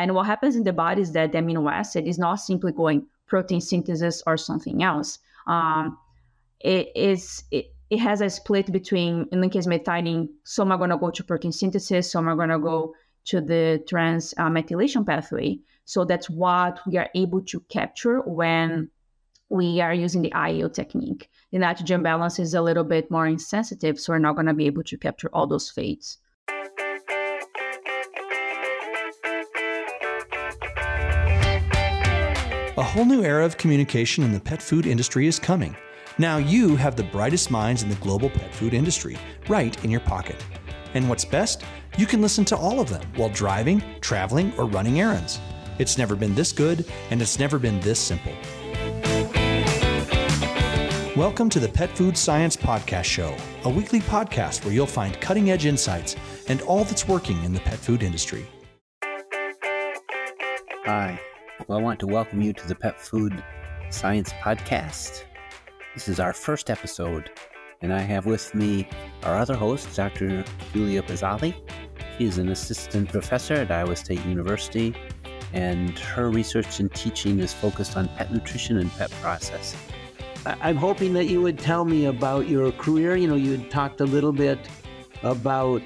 and what happens in the body is that the amino acid is not simply going protein synthesis or something else. Um, it is it, it has a split between in the case methionine, some are going to go to protein synthesis, some are going to go to the trans uh, methylation pathway. So that's what we are able to capture when we are using the IAAO technique. The nitrogen balance is a little bit more insensitive, so we're not going to be able to capture all those fates. A whole new era of communication in the pet food industry is coming. Now you have the brightest minds in the global pet food industry right in your pocket. And what's best? You can listen to all of them while driving, traveling, or running errands. It's never been this good, and it's never been this simple. Welcome to the Pet Food Science Podcast Show, a weekly podcast where you'll find cutting edge insights and all that's working in the pet food industry. Hi. Well, I want to welcome you to the Pet Food Science Podcast. This is our first episode, and I have with me our other host, Dr. Julia Pezzali. She is an assistant professor at Iowa State University, and her research and teaching is focused on pet nutrition and pet processing. I'm hoping that you would tell me about your career. You know, you had talked a little bit about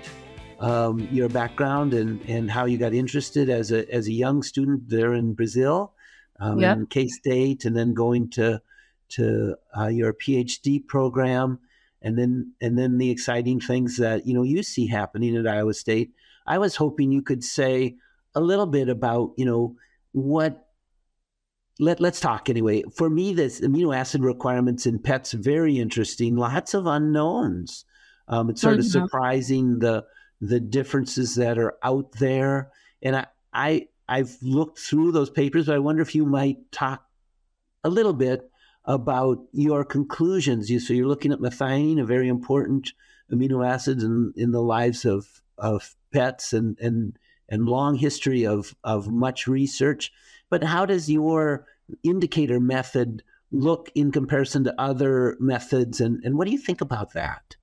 um, your background and, and how you got interested as a as a young student there in Brazil, um, yep. in K State, and then going to to uh, your PhD program, and then and then the exciting things that you know you see happening at Iowa State. I was hoping you could say a little bit about you know what let, let's talk anyway. For me, this amino acid requirements in pets very interesting. Lots of unknowns. Um, it's sort of mm-hmm. surprising the the differences that are out there. And I, I I've looked through those papers, but I wonder if you might talk a little bit about your conclusions. You so you're looking at methionine, a very important amino acid in, in the lives of of pets and and and long history of of much research. But how does your indicator method look in comparison to other methods? And, and what do you think about that?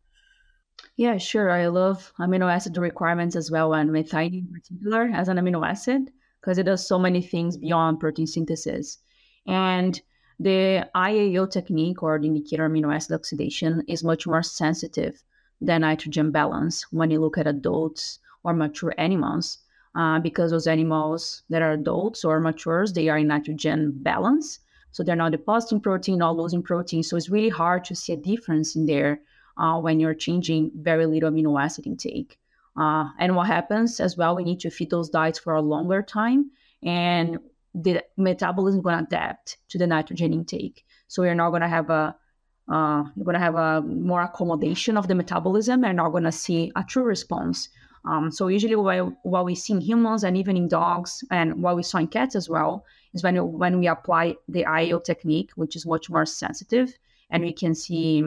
Yeah, sure. I love amino acid requirements as well, and methionine in particular as an amino acid, because it does so many things beyond protein synthesis. And the IAAO technique or the indicator amino acid oxidation is much more sensitive than nitrogen balance when you look at adults or mature animals uh, because those animals that are adults or matures, they are in nitrogen balance. So they're not depositing protein, not losing protein. So it's really hard to see a difference in there uh, when you're changing very little amino acid intake. Uh, and what happens as well, we need to feed those diets for a longer time, and the metabolism is going to adapt to the nitrogen intake. So you're not going to have a uh, you're going to have a more accommodation of the metabolism and not going to see a true response um, so usually what, what we see in humans and even in dogs and what we saw in cats as well is when, when we apply the IAAO technique, which is much more sensitive, and we can see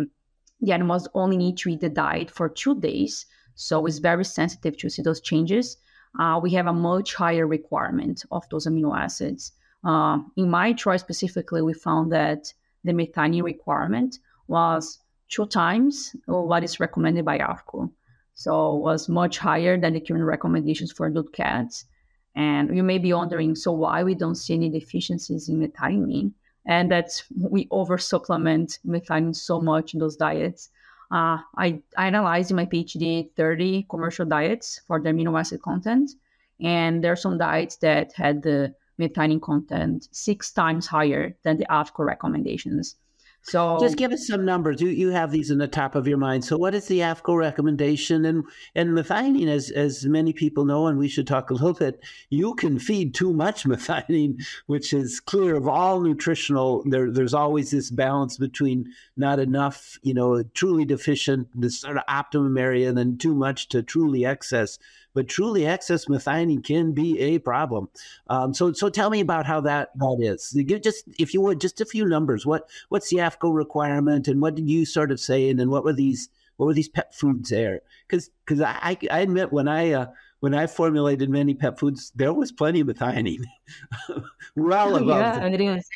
the animals only need to eat the diet for two days. So it's very sensitive to see those changes. Uh, we have a much higher requirement of those amino acids. Uh, in my trial specifically, we found that the methionine requirement was two times what is recommended by AAFCO. So it was much higher than the current recommendations for adult cats. And you may be wondering, so why we don't see any deficiencies in methionine? And that we over supplement methionine so much in those diets. Uh, I, I analyzed in my PhD 30 commercial diets for the amino acid content. And there are some diets that had the methionine content six times higher than the AAFCO recommendations. So just give us some numbers. You you have these in the top of your mind. So what is the AAFCO recommendation? And and methionine, as as many people know, and we should talk a little bit. You can feed too much methionine, which is clear of all nutritional. There there's always this balance between not enough, you know, truly deficient, this sort of optimum area, and then too much to truly excess but truly excess methionine can be a problem. Um, so, so tell me about how that that is. Give just, if you would, just a few numbers. What what's the AAFCO requirement, and what did you sort of say, and then what were these what were these pet foods there? Because because I, I admit when I uh, when I formulated many pet foods, there was plenty of methionine. well above. Yeah, and it is.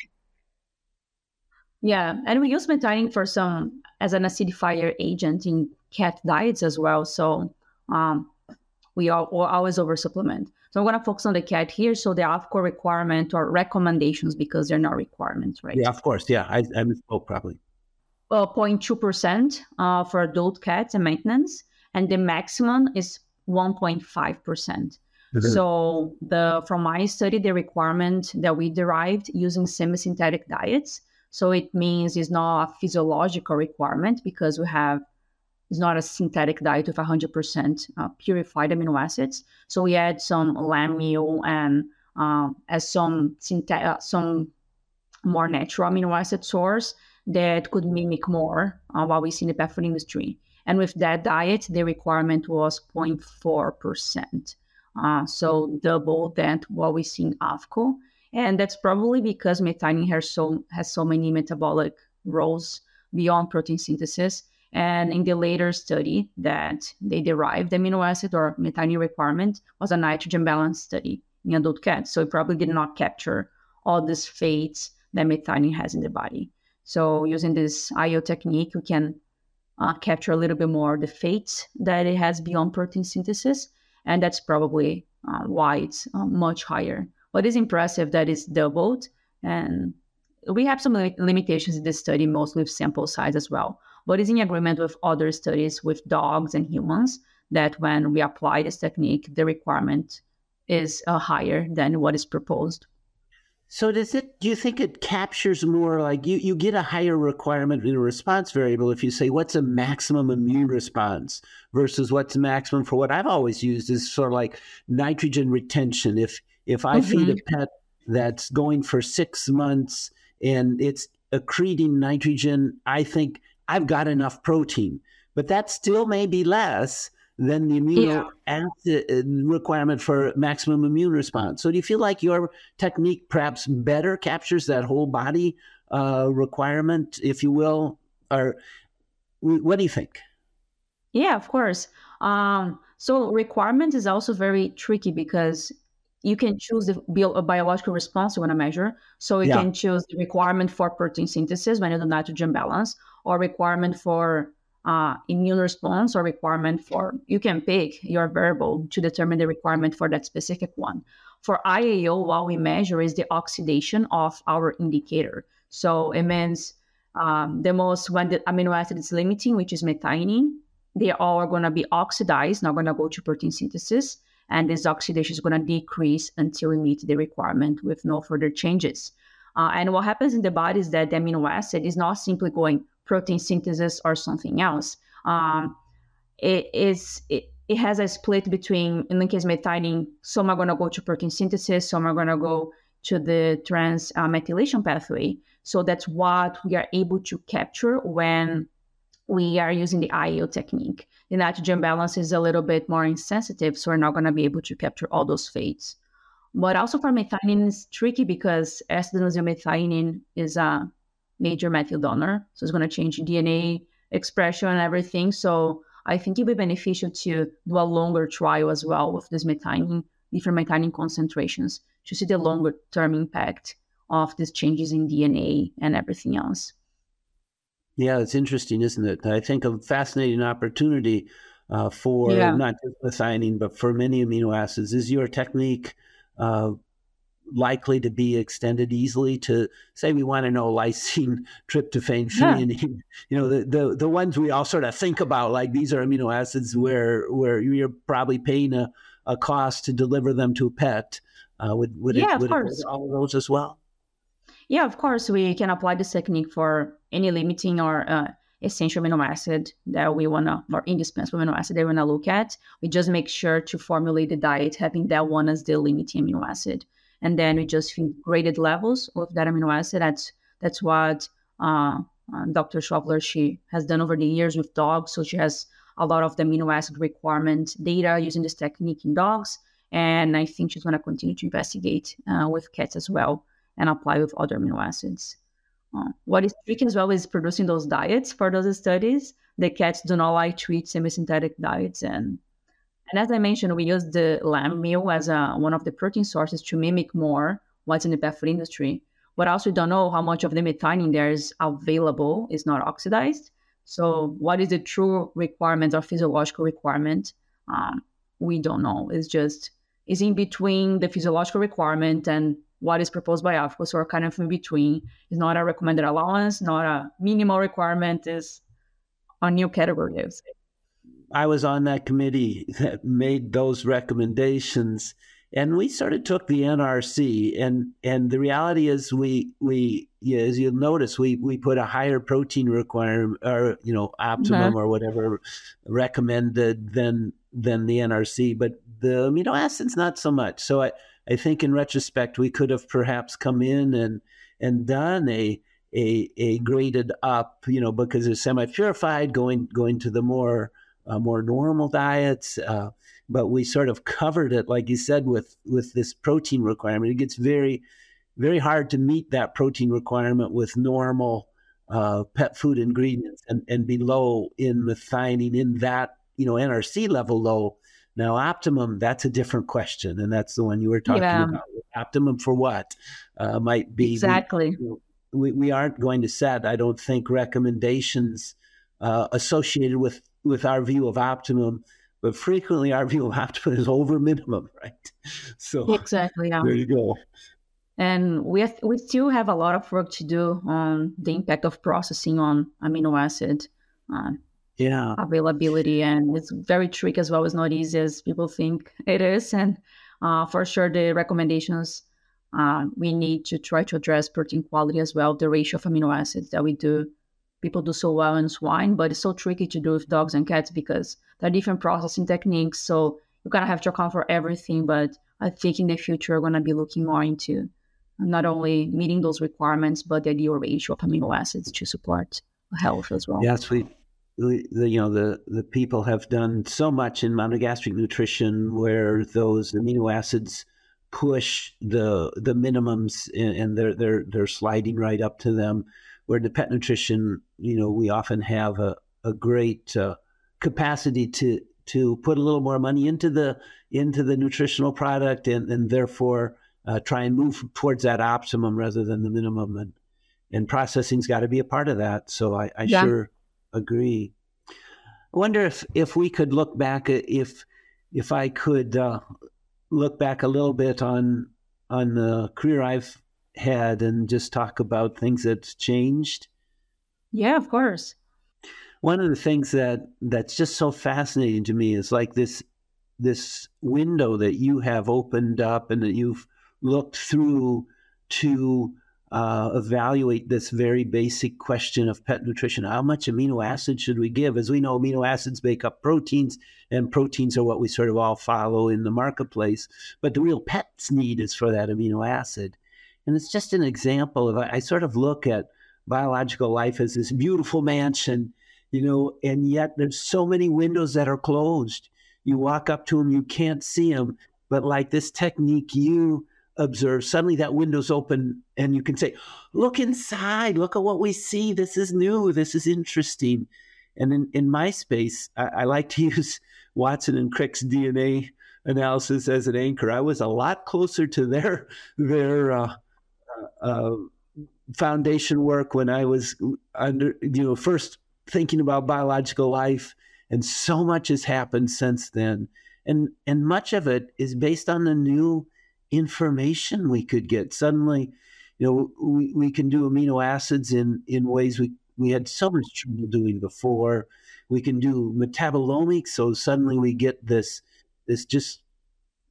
Yeah, and we use methionine for some as an acidifier agent in cat diets as well. So um, we all, always over supplement. So I'm going to focus on the cat here. So the AAFCO requirement or recommendations because they're not requirements, right? Yeah, of course. Yeah, I, I misspoke probably. Well, 0.2% uh, for adult cats and maintenance, and the maximum is 1.5%. percent So the from my study, the requirement that we derived using semi-synthetic diets. So it means it's not a physiological requirement because we have it's not a synthetic diet with 100% uh, purified amino acids. So we add some lamb meal and uh, as some uh, some more natural amino acid source that could mimic more uh, what we see in the pet food industry. And with that diet, the requirement was 0.4%. Uh, so double that what we see in AAFCO. And that's probably because methionine has so, has so many metabolic roles beyond protein synthesis and in the later study that they derived the amino acid or methionine requirement was a nitrogen balance study in adult cats. So it probably did not capture all these fates that methionine has in the body. So using this IAAO technique, we can uh, capture a little bit more the fates that it has beyond protein synthesis. And that's probably uh, why it's uh, much higher. What is impressive that it's doubled. And we have some limitations in this study, mostly with sample size as well but is in agreement with other studies with dogs and humans that when we apply this technique, the requirement is uh, higher than what is proposed. So does it? Do you think it captures more like you? You get a higher requirement in a response variable if you say what's a maximum immune response versus what's maximum for what I've always used is sort of like nitrogen retention. If if I mm-hmm. feed a pet that's going for six months and it's accreting nitrogen, I think I've got enough protein. But that still may be less than the amino yeah. acid uh, requirement for maximum immune response. So do you feel like your technique perhaps better captures that whole body uh, requirement, if you will? Or what do you think? Yeah, of course. Um, so requirement is also very tricky because you can choose the bio- biological response you want to measure. So you yeah. can choose the requirement for protein synthesis when you do nitrogen balance, or requirement for uh, immune response, or requirement for you can pick your variable to determine the requirement for that specific one. For IAAO, what we measure is the oxidation of our indicator. So it means um, the most when the amino acid is limiting, which is methionine, they all are going to be oxidized, not going to go to protein synthesis and this oxidation is going to decrease until we meet the requirement with no further changes. Uh, and what happens in the body is that the amino acid is not simply going protein synthesis or something else. Um, it is it, it has a split between, in the case of methionine, some are going to go to protein synthesis, some are going to go to the trans uh, methylation pathway. So that's what we are able to capture when we are using the IAAO technique the nitrogen balance is a little bit more insensitive, so we're not going to be able to capture all those fates. But also for methionine, it's tricky because S-adenosylmethionine is a major methyl donor, so it's going to change DNA expression and everything. So I think it would be beneficial to do a longer trial as well with this methionine, different methionine concentrations, to see the longer term impact of these changes in DNA and everything else. Yeah, it's interesting, isn't it? I think a fascinating opportunity uh, for yeah. not just methionine, but for many amino acids. Is your technique uh, likely to be extended easily to, say, we want to know lysine, tryptophan, threonine? Yeah. You know, the, the the ones we all sort of think about, like these are amino acids where where you're probably paying a, a cost to deliver them to a pet. Uh, would would yeah, it, would. It all of those as well? Yeah, of course, we can apply this technique for any limiting or uh, essential amino acid that we want to, or indispensable amino acid that we want to look at. We just make sure to formulate the diet having that one as the limiting amino acid. And then we just feed graded levels of that amino acid. That's, that's what uh, uh, Dr. Shoveller, she has done over the years with dogs. So she has a lot of the amino acid requirement data using this technique in dogs. And I think she's going to continue to investigate uh, with cats as well and apply with other amino acids. Uh, what is tricky as well is producing those diets for those studies. The cats do not like to eat semi-synthetic diets, and and as I mentioned, we use the lamb meal as a, one of the protein sources to mimic more what's in the pet food industry. But also we don't know how much of the methionine there is available is not oxidized. So what is the true requirement or physiological requirement? Um, we don't know. It's just is in between the physiological requirement and what is proposed by AAFCO, so we're kind of in between. It's not a recommended allowance, not a minimal requirement, is a new category. I was on that committee that made those recommendations, and we sort of took the NRC. and And the reality is, we we yeah, as you'll notice, we we put a higher protein requirement, or you know, optimum mm-hmm. or whatever recommended than than the NRC, but the amino acids not so much. So I I think in retrospect we could have perhaps come in and and done a a, a graded up, you know, because it's semi purified, going going to the more uh, more normal diets. Uh, but we sort of covered it, like you said, with with this protein requirement. It gets very very hard to meet that protein requirement with normal uh, pet food ingredients and, and be low in methionine in that you know NRC level low now, optimum, that's a different question. And that's the one you were talking yeah. about. Optimum for what uh, might be. Exactly. We, we, aren't going to set, I don't think, recommendations uh, associated with, with our view of optimum. But frequently, our view of optimum is over minimum, right? So exactly, yeah. There you go. And we have, we still have a lot of work to do on the impact of processing on amino acid. Uh, yeah. availability and it's very tricky as well. It's not easy as people think it is. And uh, for sure the recommendations uh, we need to try to address protein quality as well the ratio of amino acids that we do. People do so well in swine but it's so tricky to do with dogs and cats because there are different processing techniques. So you kind of have to account for everything but i think in the future we're going to be looking more into not only meeting those requirements but the ideal ratio of amino acids to support health as well. Yes we the, you know the the people have done so much in monogastric nutrition where those amino acids push the the minimums and, and they're they're they're sliding right up to them. Where the pet nutrition, you know, we often have a a great uh, capacity to to put a little more money into the into the nutritional product and and therefore uh, try and move towards that optimum rather than the minimum and and processing's got to be a part of that. So I, I yeah. sure agree. I wonder if if we could look back if if I could uh, look back a little bit on on the career I've had and just talk about things that's changed. Yeah, of course. One of the things that that's just so fascinating to me is like this this window that you have opened up and that you've looked through to uh, evaluate this very basic question of pet nutrition. How much amino acid should we give? As we know, amino acids make up proteins, and proteins are what we sort of all follow in the marketplace. But the real pet's need is for that amino acid. And it's just an example of, I sort of look at biological life as this beautiful mansion, you know, and yet there's so many windows that are closed. You walk up to them, you can't see them. But like this technique you observe, suddenly that window's open and you can say, Look inside, look at what we see. This is new, this is interesting. And in, in my space, I, I like to use Watson and Crick's DNA analysis as an anchor. I was a lot closer to their their uh, uh, foundation work when I was under, you know, first thinking about biological life, and so much has happened since then, and and much of it is based on the new information we could get. Suddenly, you know, we, we can do amino acids in, in ways we, we had so much trouble doing before. We can do metabolomics, so suddenly we get this this just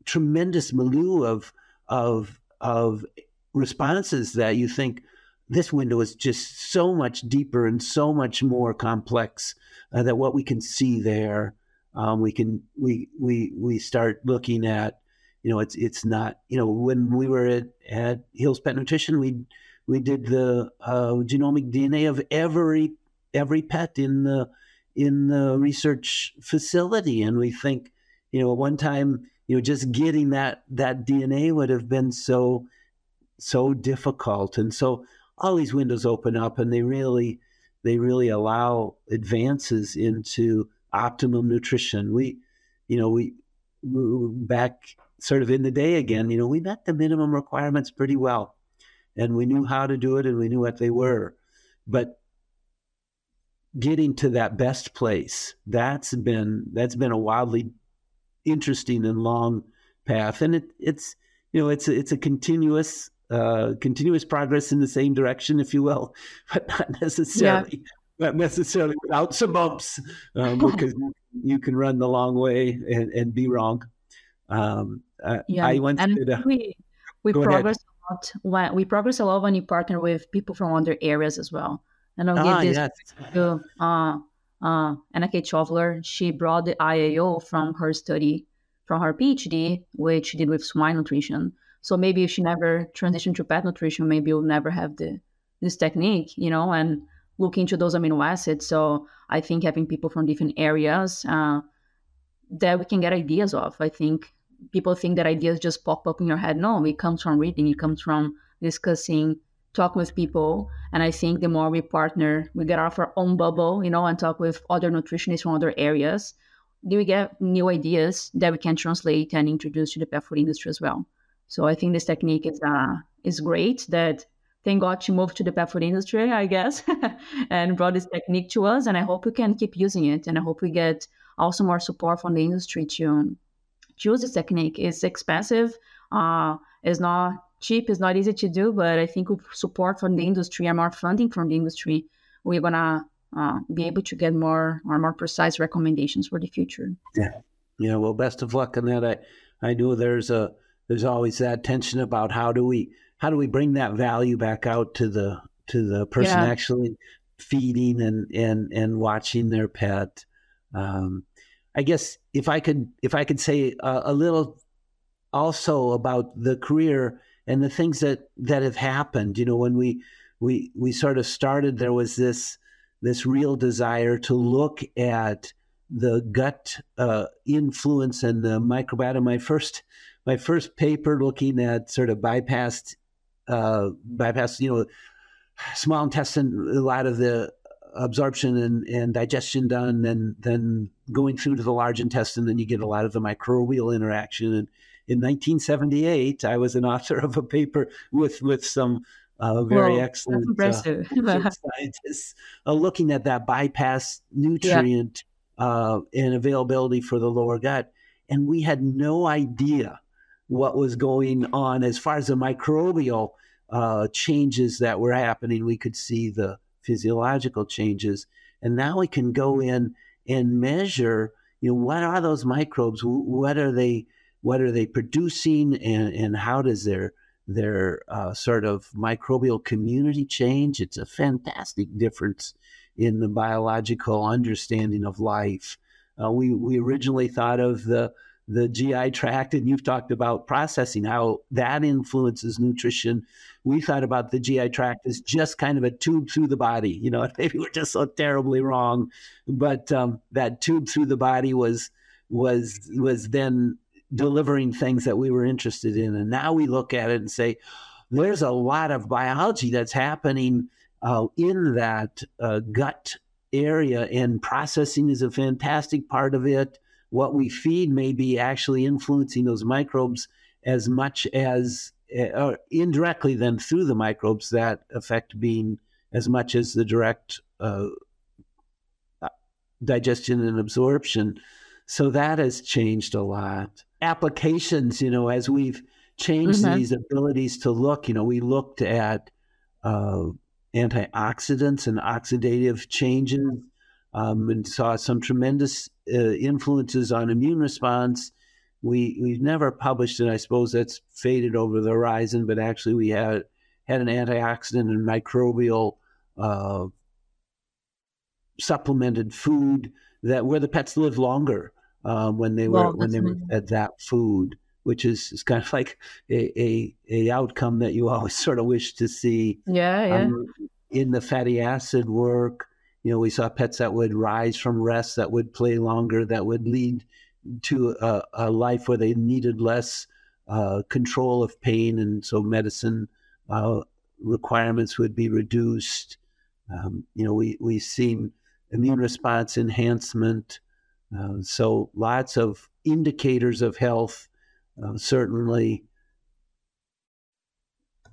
tremendous milieu of of of responses that you think this window is just so much deeper and so much more complex uh, that what we can see there um, we can we we we start looking at you know, it's it's not. You know, when we were at, at Hills Pet Nutrition, we we did the uh, genomic DNA of every every pet in the in the research facility, and we think, you know, at one time, you know, just getting that that DNA would have been so so difficult, and so all these windows open up, and they really they really allow advances into optimum nutrition. We, you know, we back sort of in the day again, you know, we met the minimum requirements pretty well. And we knew how to do it and we knew what they were. But getting to that best place, that's been that's been a wildly interesting and long path, and it, it's you know it's a, it's a continuous uh, continuous progress in the same direction, if you will, but not necessarily yeah. not necessarily without some bumps, um, because you can run the long way and, and be wrong. Um, yeah, I once and a, we we progress ahead. a lot when we progress a lot when you partner with people from other areas as well. And I'll ah, give this yes. to uh, uh, Anna Kate Shoveller. She brought the IAAO from her study, from her PhD, which she did with swine nutrition. So maybe if she never transitioned to pet nutrition, maybe we'll never have the this technique, you know, and look into those amino acids. So I think having people from different areas uh, that we can get ideas of. I think people think that ideas just pop up in your head. No, it comes from reading. It comes from discussing, talking with people. And I think the more we partner, we get out of our own bubble, you know, and talk with other nutritionists from other areas, then we get new ideas that we can translate and introduce to the pet food industry as well. So I think this technique is uh, is great. That thank God she moved to the pet food industry, I guess, and brought this technique to us. And I hope we can keep using it. And I hope we get also more support from the industry to choose this technique. It's expensive. Uh, it's not cheap. It's not easy to do. But I think with support from the industry and more funding from the industry, we're gonna uh, be able to get more or more precise recommendations for the future. Yeah. Yeah. Well, best of luck on that. I I know there's a there's always that tension about how do we how do we bring that value back out to the to the person yeah. actually feeding and and and watching their pet. Um, I guess if I could if I could say a, a little also about the career and the things that that have happened. You know, when we we we sort of started, there was this this real desire to look at the gut uh, influence and the microbiota. My first my first paper looking at sort of bypassed uh, bypass, you know, small intestine, a lot of the absorption and, and digestion done, and then going through to the large intestine, then you get a lot of the microbial interaction. And in 1978, I was an author of a paper with with some uh, very Whoa, excellent uh, scientists uh, looking at that bypass nutrient yeah. Uh, and availability for the lower gut. And we had no idea what was going on as far as the microbial uh, changes that were happening. We could see the physiological changes. And now we can go in and measure, you know, what are those microbes? What are they? What are they producing? And, and how does their their uh, sort of microbial community change? It's a fantastic difference in the biological understanding of life. Uh, we we originally thought of the the GI tract, and you've talked about processing, how that influences nutrition. We thought about the GI tract as just kind of a tube through the body. You know, maybe we're just so terribly wrong, but um, that tube through the body was was was then delivering things that we were interested in, and now we look at it and say, there's a lot of biology that's happening uh, in that uh, gut area, and processing is a fantastic part of it what we feed may be actually influencing those microbes as much as uh, indirectly then through the microbes that affect being as much as the direct uh, digestion and absorption so that has changed a lot applications you know as we've changed mm-hmm. these abilities to look you know we looked at uh, antioxidants and oxidative changes um, and saw some tremendous uh, influences on immune response. We we've never published it. I suppose that's faded over the horizon. But actually, we had had an antioxidant and microbial uh, supplemented food that where the pets lived longer um, when they were well, when they were at that food, which is, is kind of like a, a, a outcome that you always sort of wish to see. Yeah, yeah. Um, in the fatty acid work, you know, we saw pets that would rise from rest, that would play longer, that would lead to a, a life where they needed less uh, control of pain, and so medicine uh, requirements would be reduced. Um, you know, we we've seen immune response enhancement. Uh, so lots of indicators of health. Uh, certainly,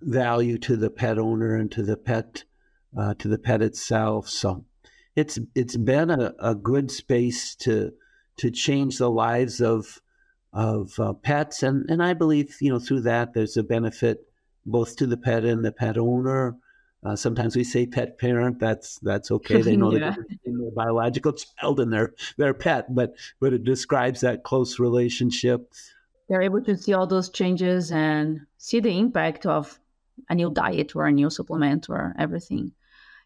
value to the pet owner and to the pet uh, to the pet itself. So it's it's been a, a good space to to change the lives of of uh, pets, and and I believe you know through that there's a benefit both to the pet and the pet owner. Uh, sometimes we say pet parent. That's that's okay. They know yeah. their biological child and their their pet, but but it describes that close relationship. They're able to see all those changes and see the impact of a new diet or a new supplement or everything.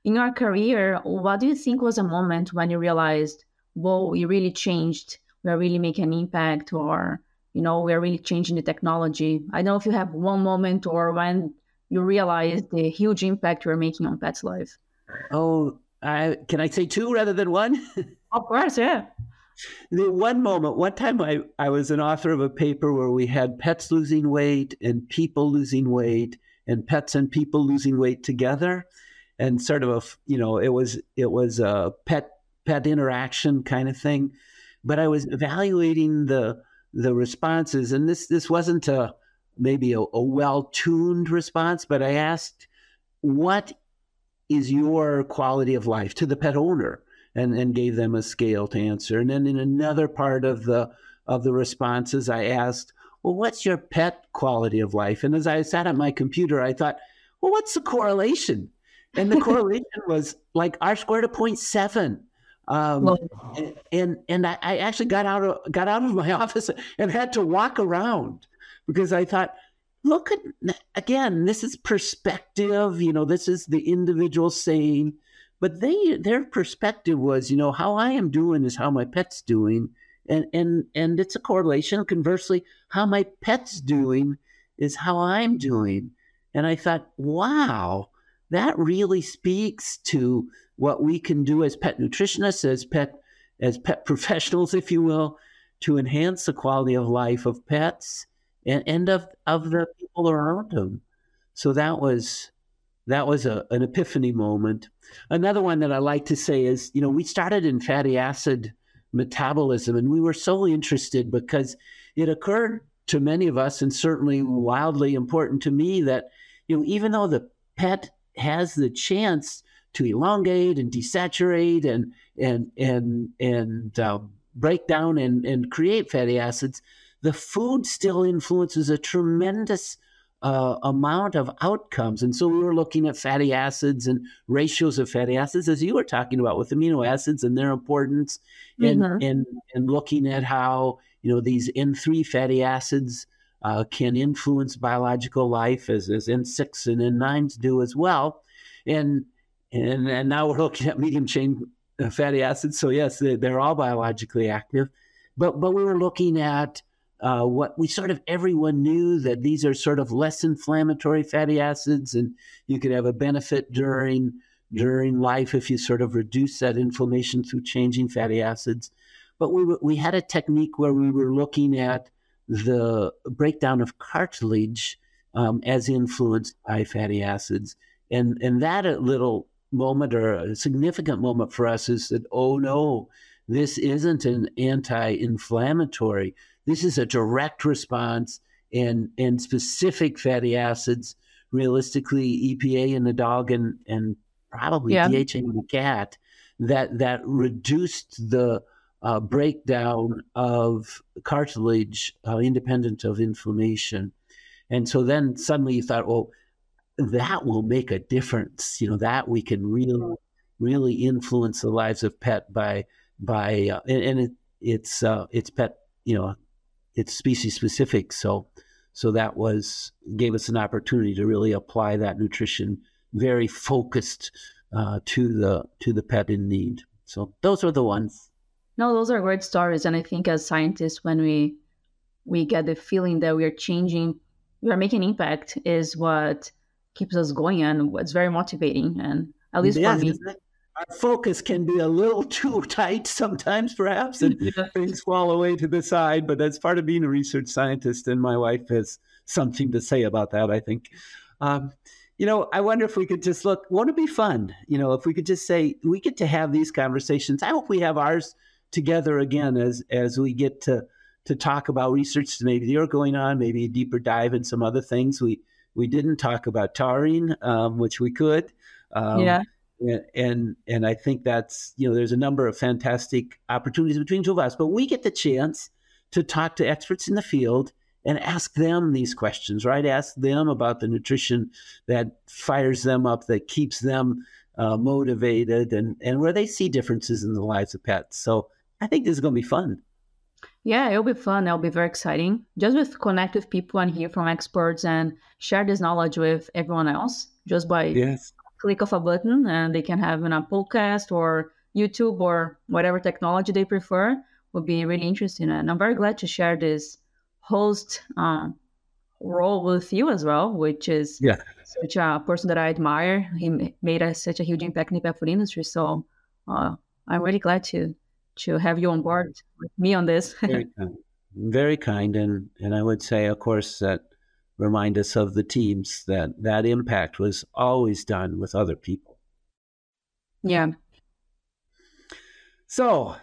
In your career, what do you think was a moment when you realized, whoa, you really changed. We're really making an impact or you know we're really changing the technology. I don't know if you have one moment or when you realize the huge impact you're making on pets life. Oh I, can i say two rather than one? Of course yeah. The one moment one time I, I was an author of a paper where we had pets losing weight and people losing weight and pets and people losing weight together and sort of a you know it was it was a pet pet interaction kind of thing but I was evaluating the the responses, and this this wasn't a maybe a, a well tuned response, but I asked, "What is your quality of life to the pet owner?" and and gave them a scale to answer. And then in another part of the of the responses, I asked, "Well, what's your pet quality of life?" And as I sat at my computer, I thought, "Well, what's the correlation?" And the correlation was like R squared of 0.7. Um, and and I, I, actually got out of got out of my office and had to walk around because I thought, look at again, this is perspective. You know, this is the individual saying, but they their perspective was, you know, how I am doing is how my pet's doing, and and and it's a correlation. Conversely, how my pet's doing is how I'm doing, and I thought, wow, that really speaks to what we can do as pet nutritionists, as pet as pet professionals, if you will, to enhance the quality of life of pets and, and of, of the people around them. So that was that was a, an epiphany moment. Another one that I like to say is, you know, we started in fatty acid metabolism, and we were so interested because it occurred to many of us, and certainly wildly important to me, that you know, even though the pet has the chance to elongate and desaturate and and and and uh, break down and, and create fatty acids, the food still influences a tremendous uh, amount of outcomes. And so we were looking at fatty acids and ratios of fatty acids, as you were talking about with amino acids and their importance, and mm-hmm. and and looking at how you know these N three fatty acids. Uh, can influence biological life as, as N6 and N9s do as well. And and, and now we're looking at medium chain uh, fatty acids. So yes, they, they're all biologically active, but but we were looking at uh, what we sort of everyone knew that these are sort of less inflammatory fatty acids, and you could have a benefit during during life if you sort of reduce that inflammation through changing fatty acids. But we we had a technique where we were looking at the breakdown of cartilage um, as influenced by fatty acids, and and that little moment or a significant moment for us is that, oh no, this isn't an anti inflammatory. This is a direct response and, and specific fatty acids, realistically, EPA in the dog and, and probably yeah. DHA in the cat, that, that reduced the uh, breakdown of cartilage uh, independent of inflammation. And so then suddenly you thought, well, that will make a difference. You know, that we can really, really influence the lives of pet by by uh, and, and, it, it's uh, it's pet. You know, it's species specific. So so that was gave us an opportunity to really apply that nutrition very focused uh, to the to the pet in need. So those are the ones. No, those are great stories, and I think as scientists, when we we get the feeling that we are changing, we are making impact, is what keeps us going and it's very motivating and at least for me. our focus can be a little too tight sometimes perhaps and yeah. things fall away to the side but that's part of being a research scientist and my wife has something to say about that i think. Um, you know i wonder if we could just look won't it be fun you know if we could just say we get to have these conversations. I hope we have ours together again as as we get to to talk about research maybe you're going on maybe a deeper dive in some other things we we didn't talk about taurine, um, which we could. Um, yeah. And, and I think that's you know there's a number of fantastic opportunities between two of us, but we get the chance to talk to experts in the field and ask them these questions, right? Ask them about the nutrition that fires them up, that keeps them uh, motivated, and, and where they see differences in the lives of pets. So I think this is going to be fun. Yeah, it'll be fun. It'll be very exciting. Just with connect with people and hear from experts and share this knowledge with everyone else just by yes. click of a button and they can have in a podcast or YouTube or whatever technology they prefer would be really interesting. And I'm very glad to share this host uh, role with you as well, which is yeah. such a person that I admire. He made a, such a huge impact in the pet food industry. So uh, I'm really glad to to have you on board with me on this. very kind. Very kind. And, and I would say, of course, that remind us of the teams that that impact was always done with other people. Yeah. So,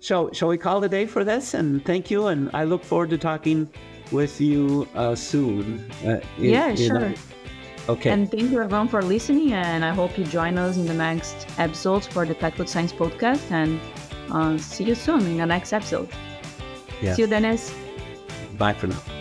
shall, shall we call a day for this? And thank you. And I look forward to talking with you uh, soon. Uh, in, yeah, sure. Okay. And thank you everyone for listening. And I hope you join us in the next episodes for the Pet Food Science podcast. And uh, see you soon in the next episode. Yes. See you, Dennis. Bye for now.